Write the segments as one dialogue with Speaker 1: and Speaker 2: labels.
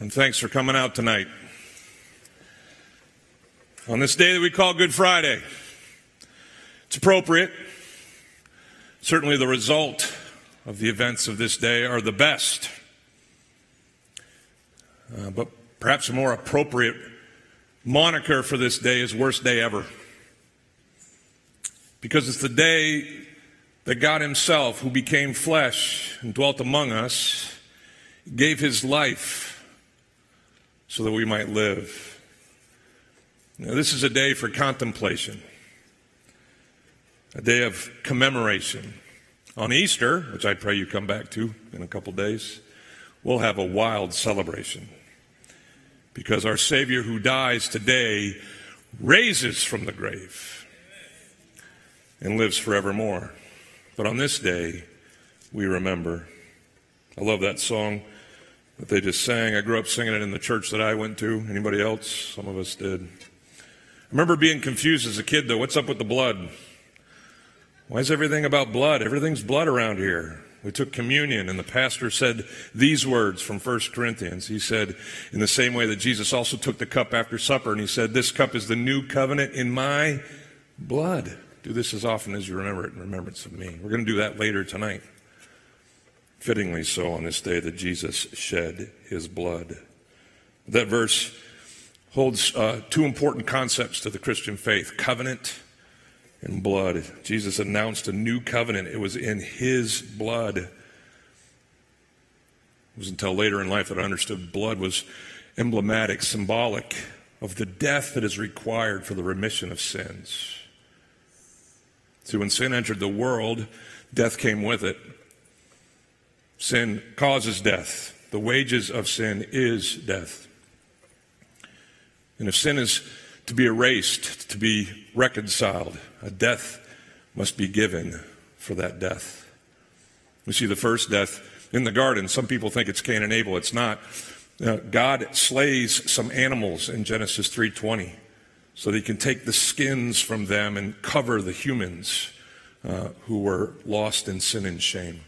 Speaker 1: and thanks for coming out tonight. On this day that we call Good Friday, it's appropriate. Certainly, the result of the events of this day are the best. Uh, but perhaps a more appropriate moniker for this day is Worst Day Ever. Because it's the day that God Himself, who became flesh and dwelt among us, gave His life so that we might live. Now, this is a day for contemplation, a day of commemoration. On Easter, which I pray you come back to in a couple days, we'll have a wild celebration because our Savior who dies today raises from the grave and lives forevermore. But on this day, we remember. I love that song that they just sang. I grew up singing it in the church that I went to. Anybody else? Some of us did. I remember being confused as a kid, though. What's up with the blood? Why is everything about blood? Everything's blood around here. We took communion, and the pastor said these words from 1 Corinthians. He said, in the same way that Jesus also took the cup after supper, and he said, This cup is the new covenant in my blood. Do this as often as you remember it in remembrance of me. We're going to do that later tonight fittingly so on this day that Jesus shed his blood. That verse holds uh, two important concepts to the Christian faith covenant and blood. Jesus announced a new covenant, it was in his blood. It was until later in life that I understood blood was emblematic, symbolic of the death that is required for the remission of sins. See, when sin entered the world, death came with it. Sin causes death. The wages of sin is death. And if sin is to be erased, to be reconciled, a death must be given for that death. We see the first death in the garden. Some people think it's Cain and Abel. It's not. Uh, God slays some animals in Genesis 3:20 so that he can take the skins from them and cover the humans uh, who were lost in sin and shame.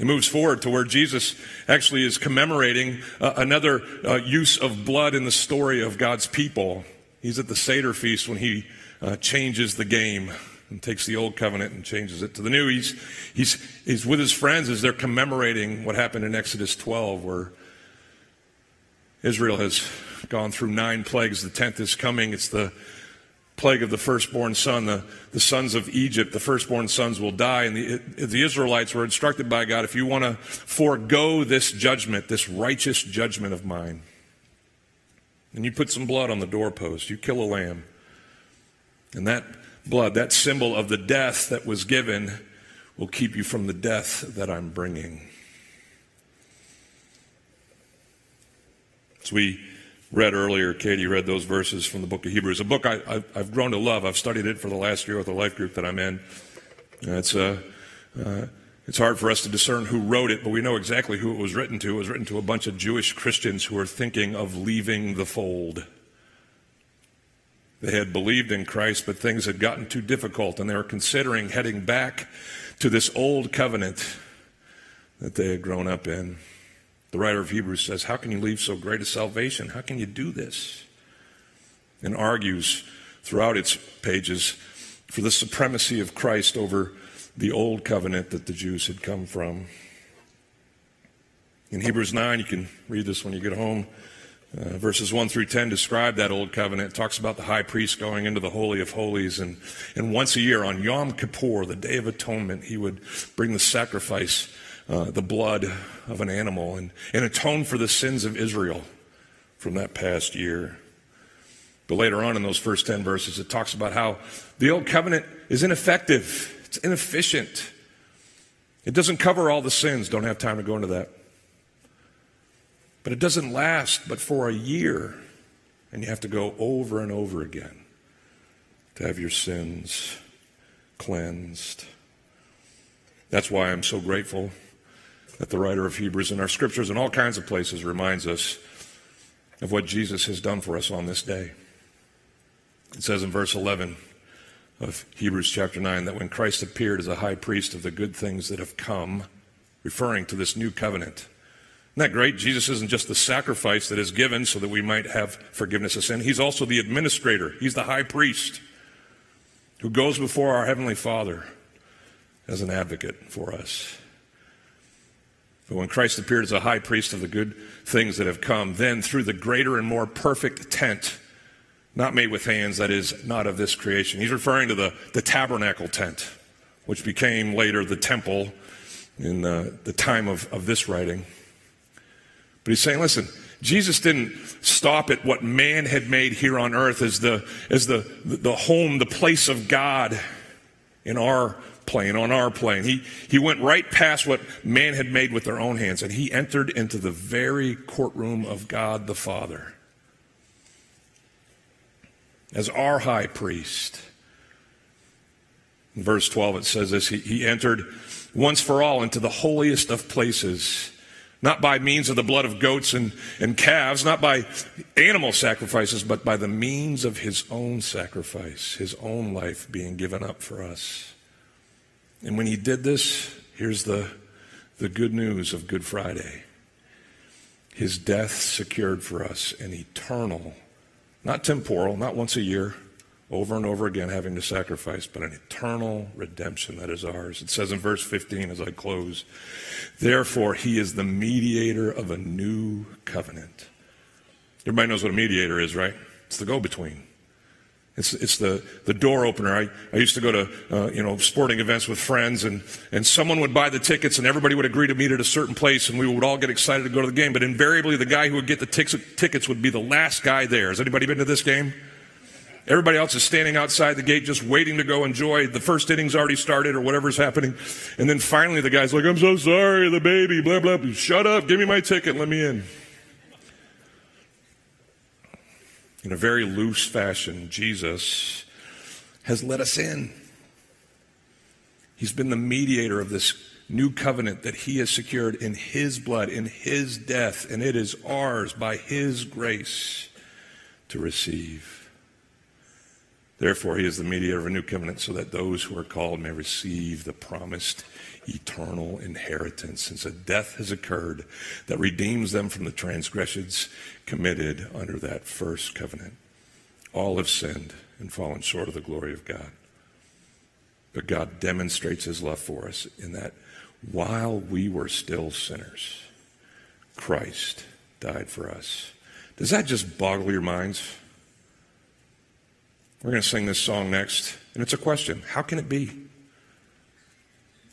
Speaker 1: He moves forward to where Jesus actually is commemorating uh, another uh, use of blood in the story of God's people. He's at the Seder feast when he uh, changes the game and takes the old covenant and changes it to the new. He's, he's, he's with his friends as they're commemorating what happened in Exodus 12, where Israel has gone through nine plagues. The tenth is coming. It's the plague of the firstborn son, the, the sons of Egypt, the firstborn sons will die. And the, the Israelites were instructed by God if you want to forego this judgment, this righteous judgment of mine, and you put some blood on the doorpost, you kill a lamb. And that blood, that symbol of the death that was given, will keep you from the death that I'm bringing. As we read earlier, Katie read those verses from the book of Hebrews, a book I, have grown to love. I've studied it for the last year with the life group that I'm in. It's, uh, uh, it's hard for us to discern who wrote it, but we know exactly who it was written to. It was written to a bunch of Jewish Christians who were thinking of leaving the fold. They had believed in Christ, but things had gotten too difficult, and they were considering heading back to this old covenant that they had grown up in. The writer of Hebrews says, How can you leave so great a salvation? How can you do this? And argues throughout its pages for the supremacy of Christ over the old covenant that the Jews had come from. In Hebrews 9, you can read this when you get home. Uh, verses 1 through 10 describe that old covenant. It talks about the high priest going into the Holy of Holies. And, and once a year on Yom Kippur, the Day of Atonement, he would bring the sacrifice uh, the blood of an animal and, and atone for the sins of Israel from that past year. But later on in those first 10 verses, it talks about how the old covenant is ineffective, it's inefficient. It doesn't cover all the sins. Don't have time to go into that. But it doesn't last but for a year. And you have to go over and over again to have your sins cleansed. That's why I'm so grateful that the writer of Hebrews in our scriptures in all kinds of places reminds us of what Jesus has done for us on this day. It says in verse 11 of Hebrews chapter 9 that when Christ appeared as a high priest of the good things that have come, referring to this new covenant, Isn't that great? Jesus isn't just the sacrifice that is given so that we might have forgiveness of sin. He's also the administrator. He's the high priest who goes before our Heavenly Father as an advocate for us. But when Christ appeared as a high priest of the good things that have come, then through the greater and more perfect tent, not made with hands, that is, not of this creation. He's referring to the, the tabernacle tent, which became later the temple in the, the time of, of this writing. But he's saying, listen, Jesus didn't stop at what man had made here on earth as the, as the, the home, the place of God in our plane, on our plane. He, he went right past what man had made with their own hands, and he entered into the very courtroom of God the Father as our high priest. In verse 12, it says this He, he entered once for all into the holiest of places not by means of the blood of goats and, and calves, not by animal sacrifices, but by the means of his own sacrifice, his own life being given up for us. And when he did this, here's the, the good news of Good Friday. His death secured for us an eternal, not temporal, not once a year, over and over again having to sacrifice, but an eternal redemption that is ours. It says in verse 15 as I close, Therefore, he is the mediator of a new covenant. Everybody knows what a mediator is, right? It's the go between. It's, it's the, the door opener. I, I used to go to uh, you know sporting events with friends, and, and someone would buy the tickets, and everybody would agree to meet at a certain place, and we would all get excited to go to the game. But invariably, the guy who would get the tickets would be the last guy there. Has anybody been to this game? Everybody else is standing outside the gate just waiting to go enjoy. The first inning's already started or whatever's happening. And then finally the guy's like, I'm so sorry, the baby, blah, blah, blah. Shut up, give me my ticket, let me in. In a very loose fashion, Jesus has let us in. He's been the mediator of this new covenant that he has secured in his blood, in his death, and it is ours by his grace to receive. Therefore, he is the mediator of a new covenant so that those who are called may receive the promised eternal inheritance, since a death has occurred that redeems them from the transgressions committed under that first covenant. All have sinned and fallen short of the glory of God. But God demonstrates his love for us in that while we were still sinners, Christ died for us. Does that just boggle your minds? We're going to sing this song next, and it's a question How can it be?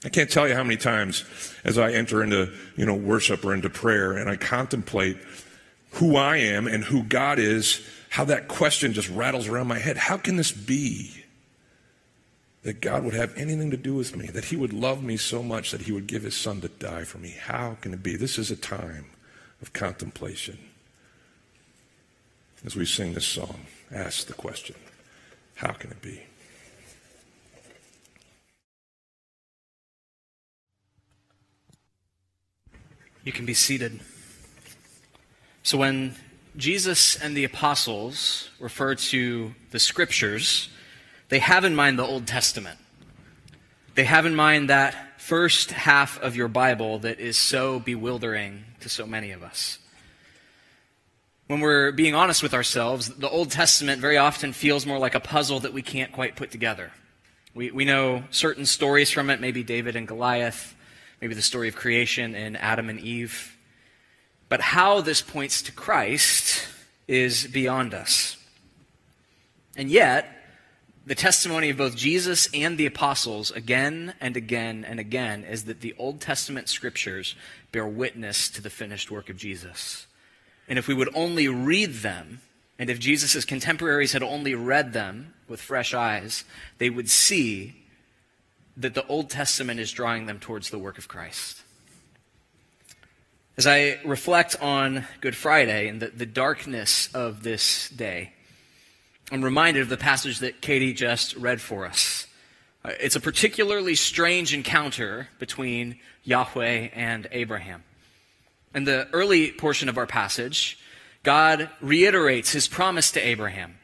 Speaker 1: I can't tell you how many times as I enter into, you know, worship or into prayer and I contemplate who I am and who God is, how that question just rattles around my head. How can this be that God would have anything to do with me, that He would love me so much that He would give His Son to die for me? How can it be? This is a time of contemplation. As we sing this song, ask the question. How can it be?
Speaker 2: You can be seated. So, when Jesus and the apostles refer to the scriptures, they have in mind the Old Testament. They have in mind that first half of your Bible that is so bewildering to so many of us. When we're being honest with ourselves, the Old Testament very often feels more like a puzzle that we can't quite put together. We, we know certain stories from it, maybe David and Goliath, maybe the story of creation and Adam and Eve. But how this points to Christ is beyond us. And yet, the testimony of both Jesus and the apostles again and again and again is that the Old Testament scriptures bear witness to the finished work of Jesus. And if we would only read them, and if Jesus' contemporaries had only read them with fresh eyes, they would see that the Old Testament is drawing them towards the work of Christ. As I reflect on Good Friday and the, the darkness of this day, I'm reminded of the passage that Katie just read for us. Uh, it's a particularly strange encounter between Yahweh and Abraham. In the early portion of our passage, God reiterates his promise to Abraham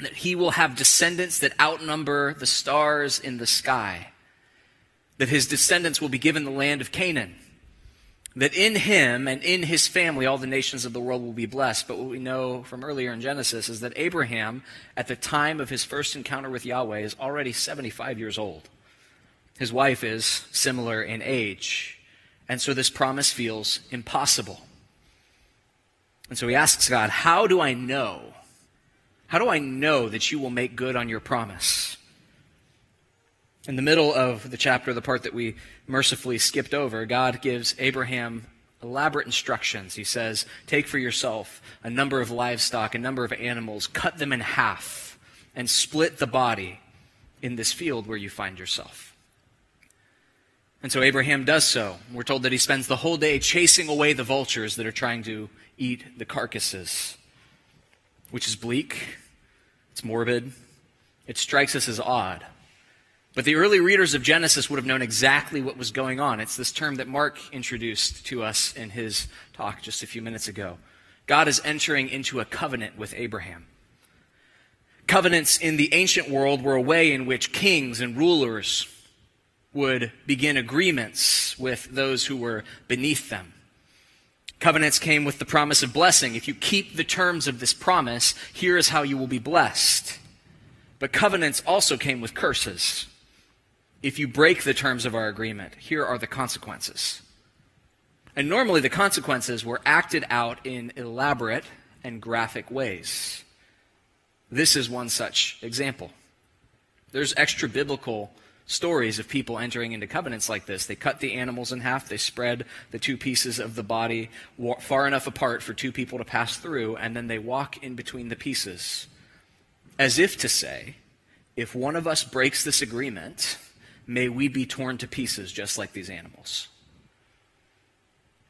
Speaker 2: that he will have descendants that outnumber the stars in the sky, that his descendants will be given the land of Canaan. that in him and in his family all the nations of the world will be blessed. But what we know from earlier in Genesis is that Abraham, at the time of his first encounter with Yahweh, is already 75 years old. His wife is similar in age. And so this promise feels impossible. And so he asks God, How do I know? How do I know that you will make good on your promise? In the middle of the chapter, the part that we mercifully skipped over, God gives Abraham elaborate instructions. He says, Take for yourself a number of livestock, a number of animals, cut them in half, and split the body in this field where you find yourself. And so Abraham does so. We're told that he spends the whole day chasing away the vultures that are trying to eat the carcasses, which is bleak, it's morbid, it strikes us as odd. But the early readers of Genesis would have known exactly what was going on. It's this term that Mark introduced to us in his talk just a few minutes ago. God is entering into a covenant with Abraham. Covenants in the ancient world were a way in which kings and rulers would begin agreements with those who were beneath them. Covenants came with the promise of blessing. If you keep the terms of this promise, here is how you will be blessed. But covenants also came with curses if you break the terms of our agreement, here are the consequences. And normally the consequences were acted out in elaborate and graphic ways. This is one such example. There's extra biblical stories of people entering into covenants like this. They cut the animals in half, they spread the two pieces of the body far enough apart for two people to pass through, and then they walk in between the pieces. As if to say, if one of us breaks this agreement, may we be torn to pieces just like these animals.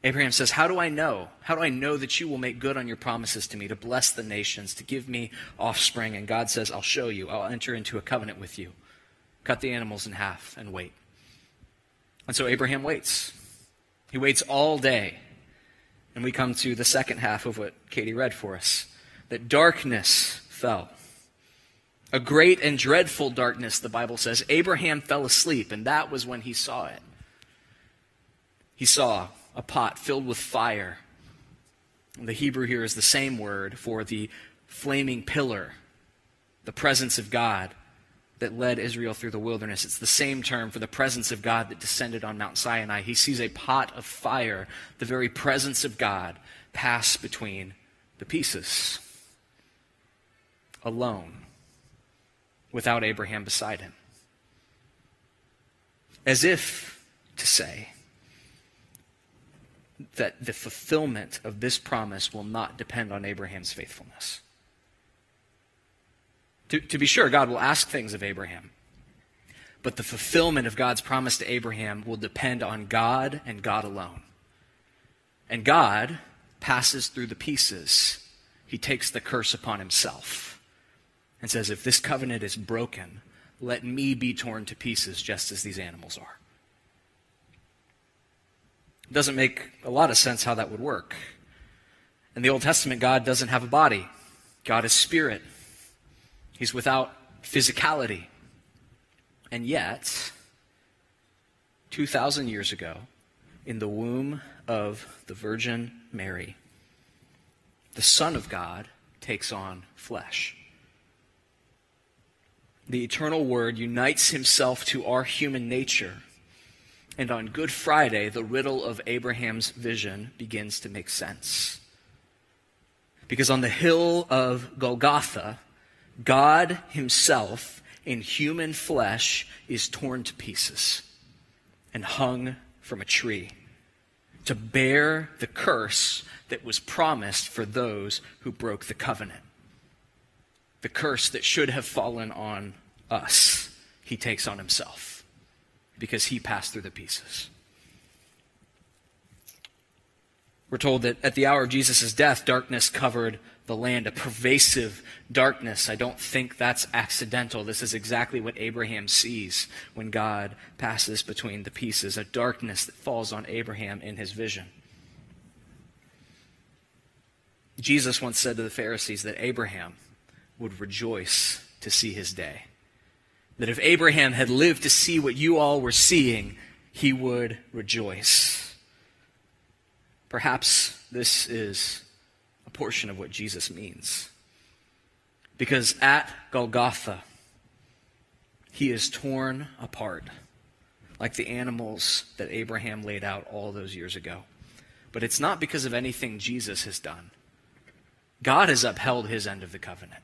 Speaker 2: Abraham says, How do I know? How do I know that you will make good on your promises to me, to bless the nations, to give me offspring? And God says, I'll show you. I'll enter into a covenant with you. Cut the animals in half and wait. And so Abraham waits. He waits all day. And we come to the second half of what Katie read for us that darkness fell. A great and dreadful darkness, the Bible says. Abraham fell asleep, and that was when he saw it. He saw a pot filled with fire. The Hebrew here is the same word for the flaming pillar, the presence of God that led Israel through the wilderness. It's the same term for the presence of God that descended on Mount Sinai. He sees a pot of fire, the very presence of God, pass between the pieces. Alone without Abraham beside him. As if to say that the fulfillment of this promise will not depend on Abraham's faithfulness. To, to be sure, God will ask things of Abraham, but the fulfillment of God's promise to Abraham will depend on God and God alone. And God passes through the pieces, he takes the curse upon himself and says, If this covenant is broken, let me be torn to pieces just as these animals are. It doesn't make a lot of sense how that would work. In the Old Testament, God doesn't have a body, God is spirit. He's without physicality. And yet, 2,000 years ago, in the womb of the Virgin Mary, the Son of God takes on flesh the eternal Word unites himself to our human nature. And on Good Friday, the riddle of Abraham's vision begins to make sense. Because on the hill of Golgotha, God himself in human flesh is torn to pieces and hung from a tree to bear the curse that was promised for those who broke the covenant the curse that should have fallen on us, he takes on himself because he passed through the pieces. We're told that at the hour of Jesus' death, darkness covered the land, a pervasive darkness. I don't think that's accidental. This is exactly what Abraham sees when God passes between the pieces a darkness that falls on Abraham in his vision. Jesus once said to the Pharisees that Abraham would rejoice to see his day. That if Abraham had lived to see what you all were seeing, he would rejoice. perhaps this is portion of what Jesus means. Because at Golgotha, he is torn apart like the animals that Abraham laid out all those years ago. But it's not because of anything Jesus has done. God has upheld his end of the covenant.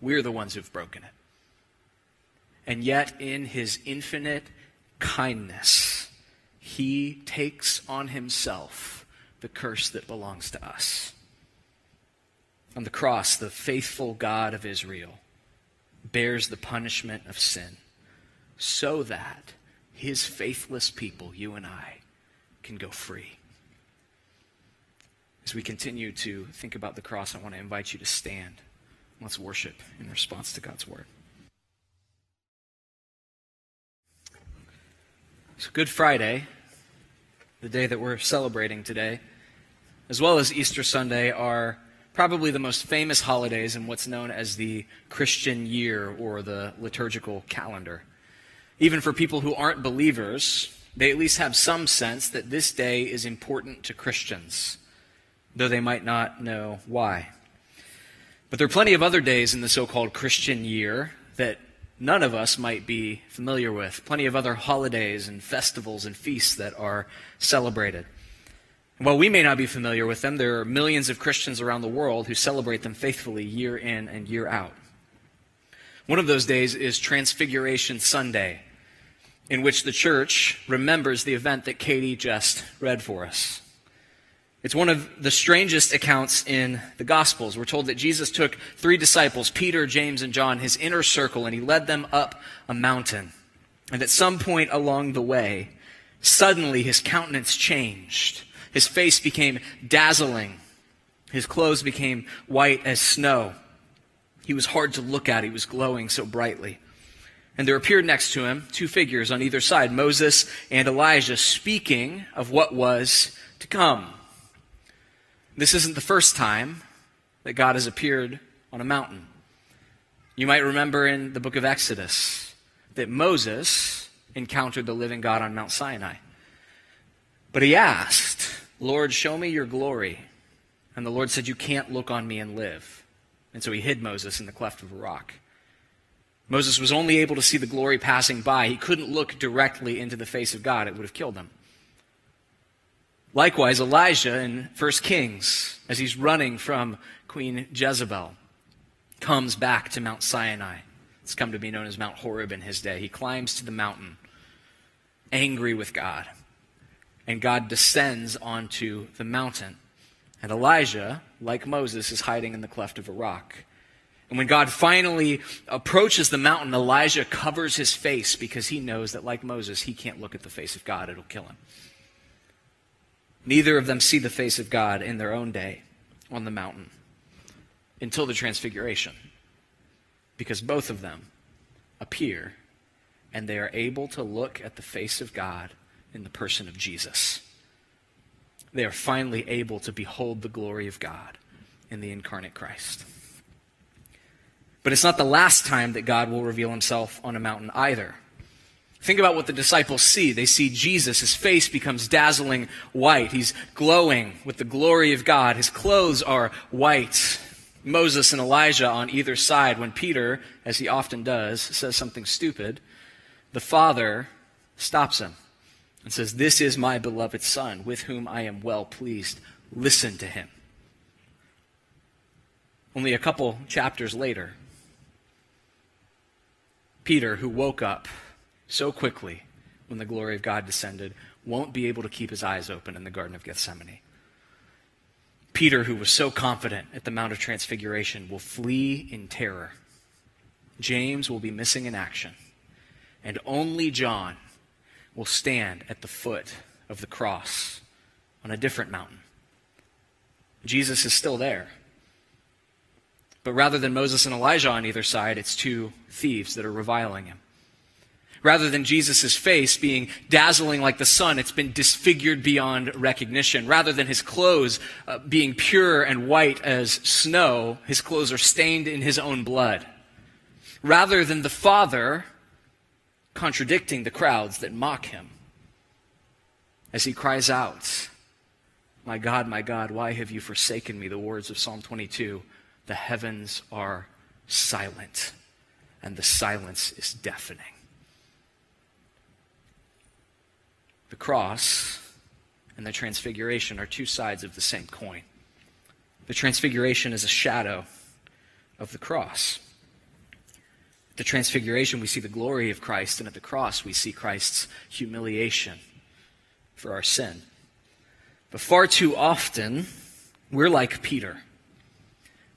Speaker 2: We're the ones who've broken it. And yet, in his infinite kindness, he takes on himself the curse that belongs to us. On the cross, the faithful God of Israel bears the punishment of sin so that his faithless people, you and I, can go free. As we continue to think about the cross, I want to invite you to stand. Let's worship in response to God's word. So, Good Friday, the day that we're celebrating today, as well as Easter Sunday, are probably the most famous holidays in what's known as the Christian year or the liturgical calendar. Even for people who aren't believers, they at least have some sense that this day is important to Christians, though they might not know why. But there are plenty of other days in the so called Christian year that none of us might be familiar with. Plenty of other holidays and festivals and feasts that are celebrated. While we may not be familiar with them, there are millions of Christians around the world who celebrate them faithfully year in and year out. One of those days is Transfiguration Sunday, in which the church remembers the event that Katie just read for us. It's one of the strangest accounts in the Gospels. We're told that Jesus took three disciples, Peter, James, and John, his inner circle, and he led them up a mountain. And at some point along the way, suddenly his countenance changed. His face became dazzling. His clothes became white as snow. He was hard to look at. He was glowing so brightly. And there appeared next to him two figures on either side, Moses and Elijah, speaking of what was to come. This isn't the first time that God has appeared on a mountain. You might remember in the book of Exodus that Moses encountered the living God on Mount Sinai. But he asked, Lord, show me your glory. And the Lord said, You can't look on me and live. And so he hid Moses in the cleft of a rock. Moses was only able to see the glory passing by. He couldn't look directly into the face of God, it would have killed him. Likewise, Elijah in 1 Kings, as he's running from Queen Jezebel, comes back to Mount Sinai. It's come to be known as Mount Horeb in his day. He climbs to the mountain, angry with God. And God descends onto the mountain. And Elijah, like Moses, is hiding in the cleft of a rock. And when God finally approaches the mountain, Elijah covers his face because he knows that, like Moses, he can't look at the face of God. It'll kill him. Neither of them see the face of God in their own day on the mountain until the transfiguration, because both of them appear and they are able to look at the face of God in the person of Jesus they are finally able to behold the glory of God in the incarnate Christ. But it's not the last time that God will reveal himself on a mountain either. Think about what the disciples see. They see Jesus. His face becomes dazzling white. He's glowing with the glory of God. His clothes are white. Moses and Elijah on either side. When Peter, as he often does, says something stupid, the Father stops him and says, This is my beloved Son, with whom I am well pleased. Listen to him. Only a couple chapters later, Peter, who woke up so quickly when the glory of God descended, won't be able to keep his eyes open in the Garden of Gethsemane. Peter, who was so confident at the Mount of Transfiguration, will flee in terror. James will be missing in action. And only John will stand at the foot of the cross on a different mountain. Jesus is still there. But rather than Moses and Elijah on either side, it's two thieves that are reviling him. Rather than Jesus' face being dazzling like the sun, it's been disfigured beyond recognition. Rather than his clothes uh, being pure and white as snow, his clothes are stained in his own blood. Rather than the Father contradicting the crowds that mock him as he cries out, my God, my God, why have you forsaken me? The words of Psalm 22. The heavens are silent, and the silence is deafening. The cross and the transfiguration are two sides of the same coin. The transfiguration is a shadow of the cross. The transfiguration, we see the glory of Christ, and at the cross, we see Christ's humiliation for our sin. But far too often, we're like Peter.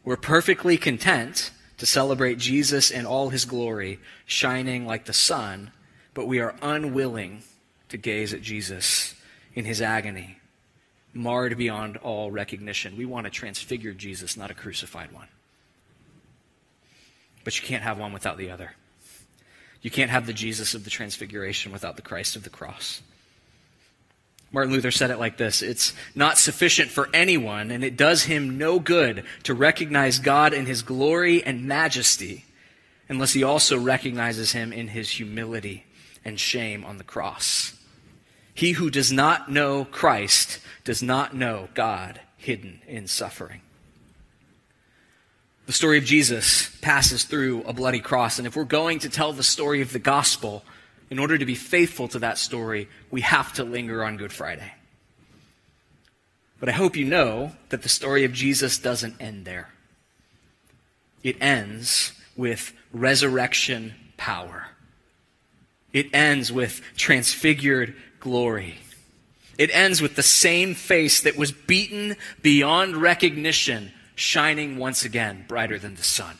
Speaker 2: We're perfectly content to celebrate Jesus in all his glory, shining like the sun, but we are unwilling to gaze at Jesus in his agony, marred beyond all recognition. We want a transfigured Jesus, not a crucified one. But you can't have one without the other. You can't have the Jesus of the transfiguration without the Christ of the cross. Martin Luther said it like this It's not sufficient for anyone, and it does him no good to recognize God in his glory and majesty unless he also recognizes him in his humility and shame on the cross. He who does not know Christ does not know God hidden in suffering. The story of Jesus passes through a bloody cross, and if we're going to tell the story of the gospel, in order to be faithful to that story, we have to linger on Good Friday. But I hope you know that the story of Jesus doesn't end there. It ends with resurrection power. It ends with transfigured glory. It ends with the same face that was beaten beyond recognition, shining once again brighter than the sun.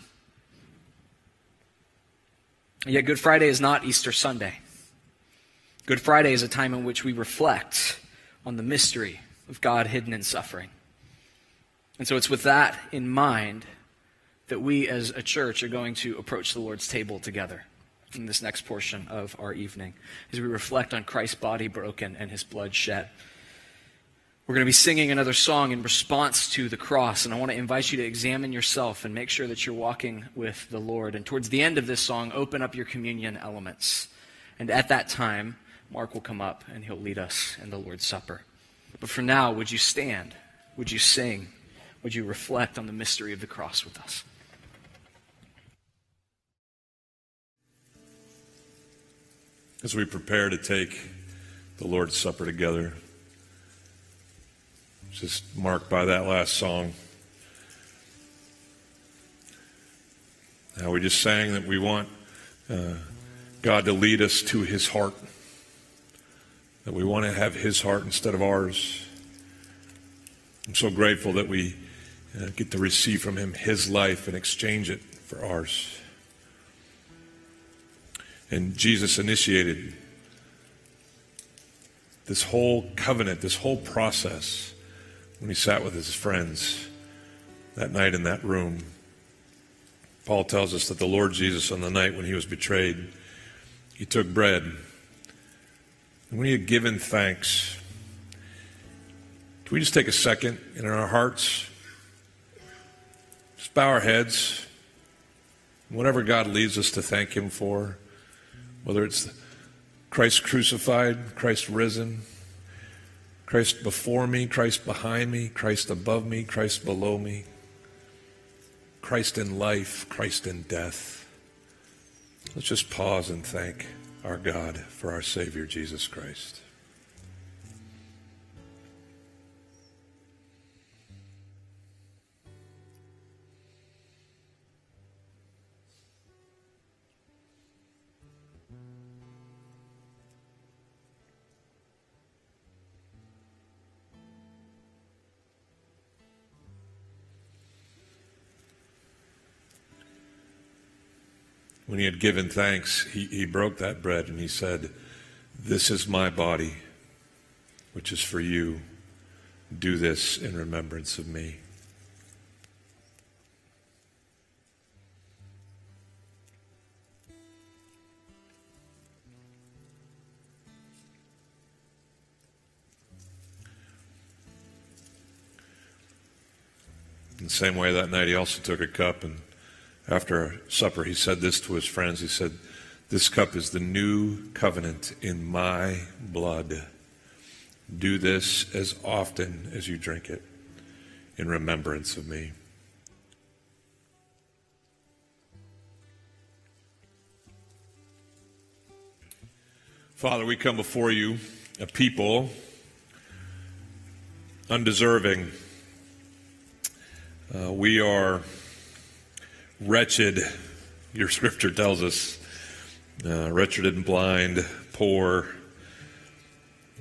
Speaker 2: And yet, Good Friday is not Easter Sunday. Good Friday is a time in which we reflect on the mystery of God hidden in suffering. And so it's with that in mind that we as a church are going to approach the Lord's table together in this next portion of our evening as we reflect on Christ's body broken and his blood shed. We're going to be singing another song in response to the cross, and I want to invite you to examine yourself and make sure that you're walking with the Lord. And towards the end of this song, open up your communion elements. And at that time, Mark will come up and he'll lead us in the Lord's Supper. But for now, would you stand? Would you sing? Would you reflect on the mystery of the cross with us?
Speaker 1: As we prepare to take the Lord's Supper together, just marked by that last song. Now, we just sang that we want uh, God to lead us to his heart, that we want to have his heart instead of ours. I'm so grateful that we uh, get to receive from him his life and exchange it for ours. And Jesus initiated this whole covenant, this whole process when he sat with his friends that night in that room. Paul tells us that the Lord Jesus, on the night when he was betrayed, he took bread. And when he had given thanks, can we just take a second and in our hearts, just bow our heads, whatever God leads us to thank him for, whether it's Christ crucified, Christ risen, Christ before me, Christ behind me, Christ above me, Christ below me, Christ in life, Christ in death. Let's just pause and thank our God for our Savior, Jesus Christ. When he had given thanks, he, he broke that bread and he said, This is my body, which is for you. Do this in remembrance of me. In the same way, that night he also took a cup and after supper, he said this to his friends. He said, This cup is the new covenant in my blood. Do this as often as you drink it in remembrance of me. Father, we come before you, a people undeserving. Uh, we are wretched, your scripture tells us, uh, wretched and blind, poor.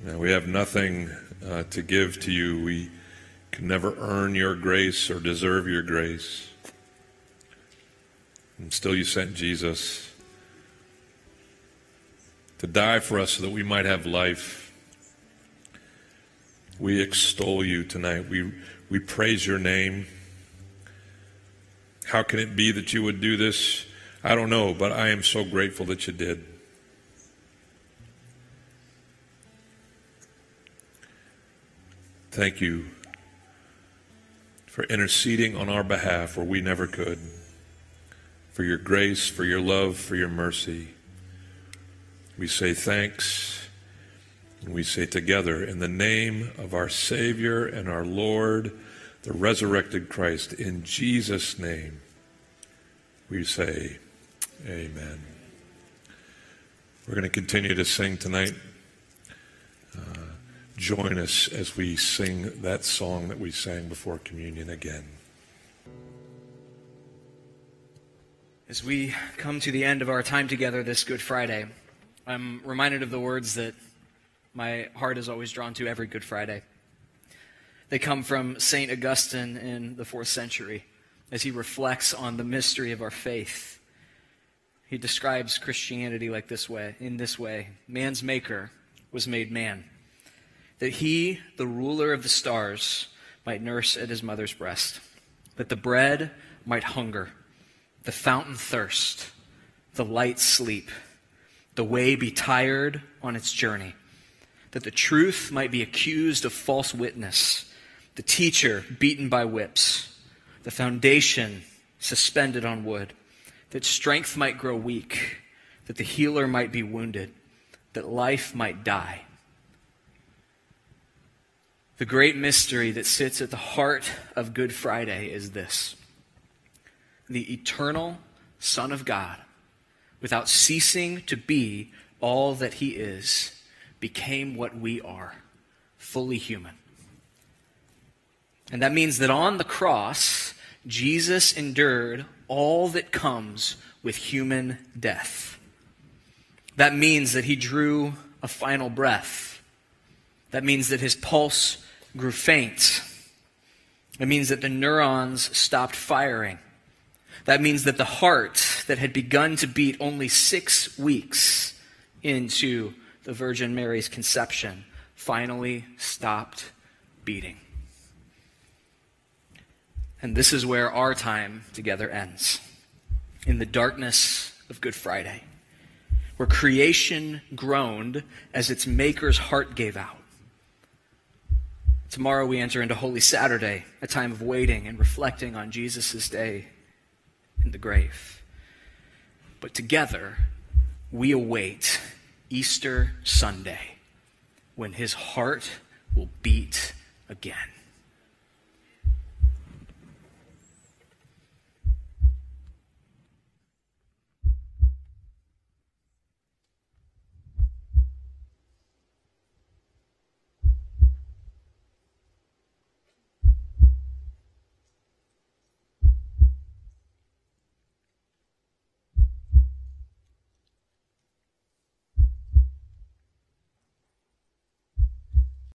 Speaker 1: Uh, we have nothing uh, to give to you. We can never earn your grace or deserve your grace. And still, you sent Jesus to die for us so that we might have life. We extol you tonight. We, we praise your name. How can it be that you would do this? I don't know, but I am so grateful that you did. Thank you for interceding on our behalf where we never could, for your grace, for your love, for your mercy. We say thanks, and we say together, in the name of our Savior and our Lord, the resurrected Christ, in Jesus' name, we say, Amen. We're going to continue to sing tonight. Uh, join us as we sing that song that we sang before communion again.
Speaker 2: As we come to the end of our time together this Good Friday, I'm reminded of the words that my heart is always drawn to every Good Friday. They come from St. Augustine in the fourth century as he reflects on the mystery of our faith. He describes Christianity like this way, in this way man's maker was made man, that he, the ruler of the stars, might nurse at his mother's breast, that the bread might hunger, the fountain thirst, the light sleep the way be tired on its journey, that the truth might be accused of false witness, the teacher beaten by whips, the foundation suspended on wood, that strength might grow weak, that the healer might be wounded, that life might die. The great mystery that sits at the heart of Good Friday is this the eternal Son of God without ceasing to be all that he is, became what we are fully human. And that means that on the cross, Jesus endured all that comes with human death. That means that he drew a final breath. That means that his pulse grew faint. It means that the neurons stopped firing. That means that the heart that had begun to beat only six weeks into the Virgin Mary's conception finally stopped beating. And this is where our time together ends in the darkness of Good Friday, where creation groaned as its maker's heart gave out. Tomorrow we enter into Holy Saturday, a time of waiting and reflecting on Jesus' day in the grave. But together, we await Easter Sunday when his heart will beat again.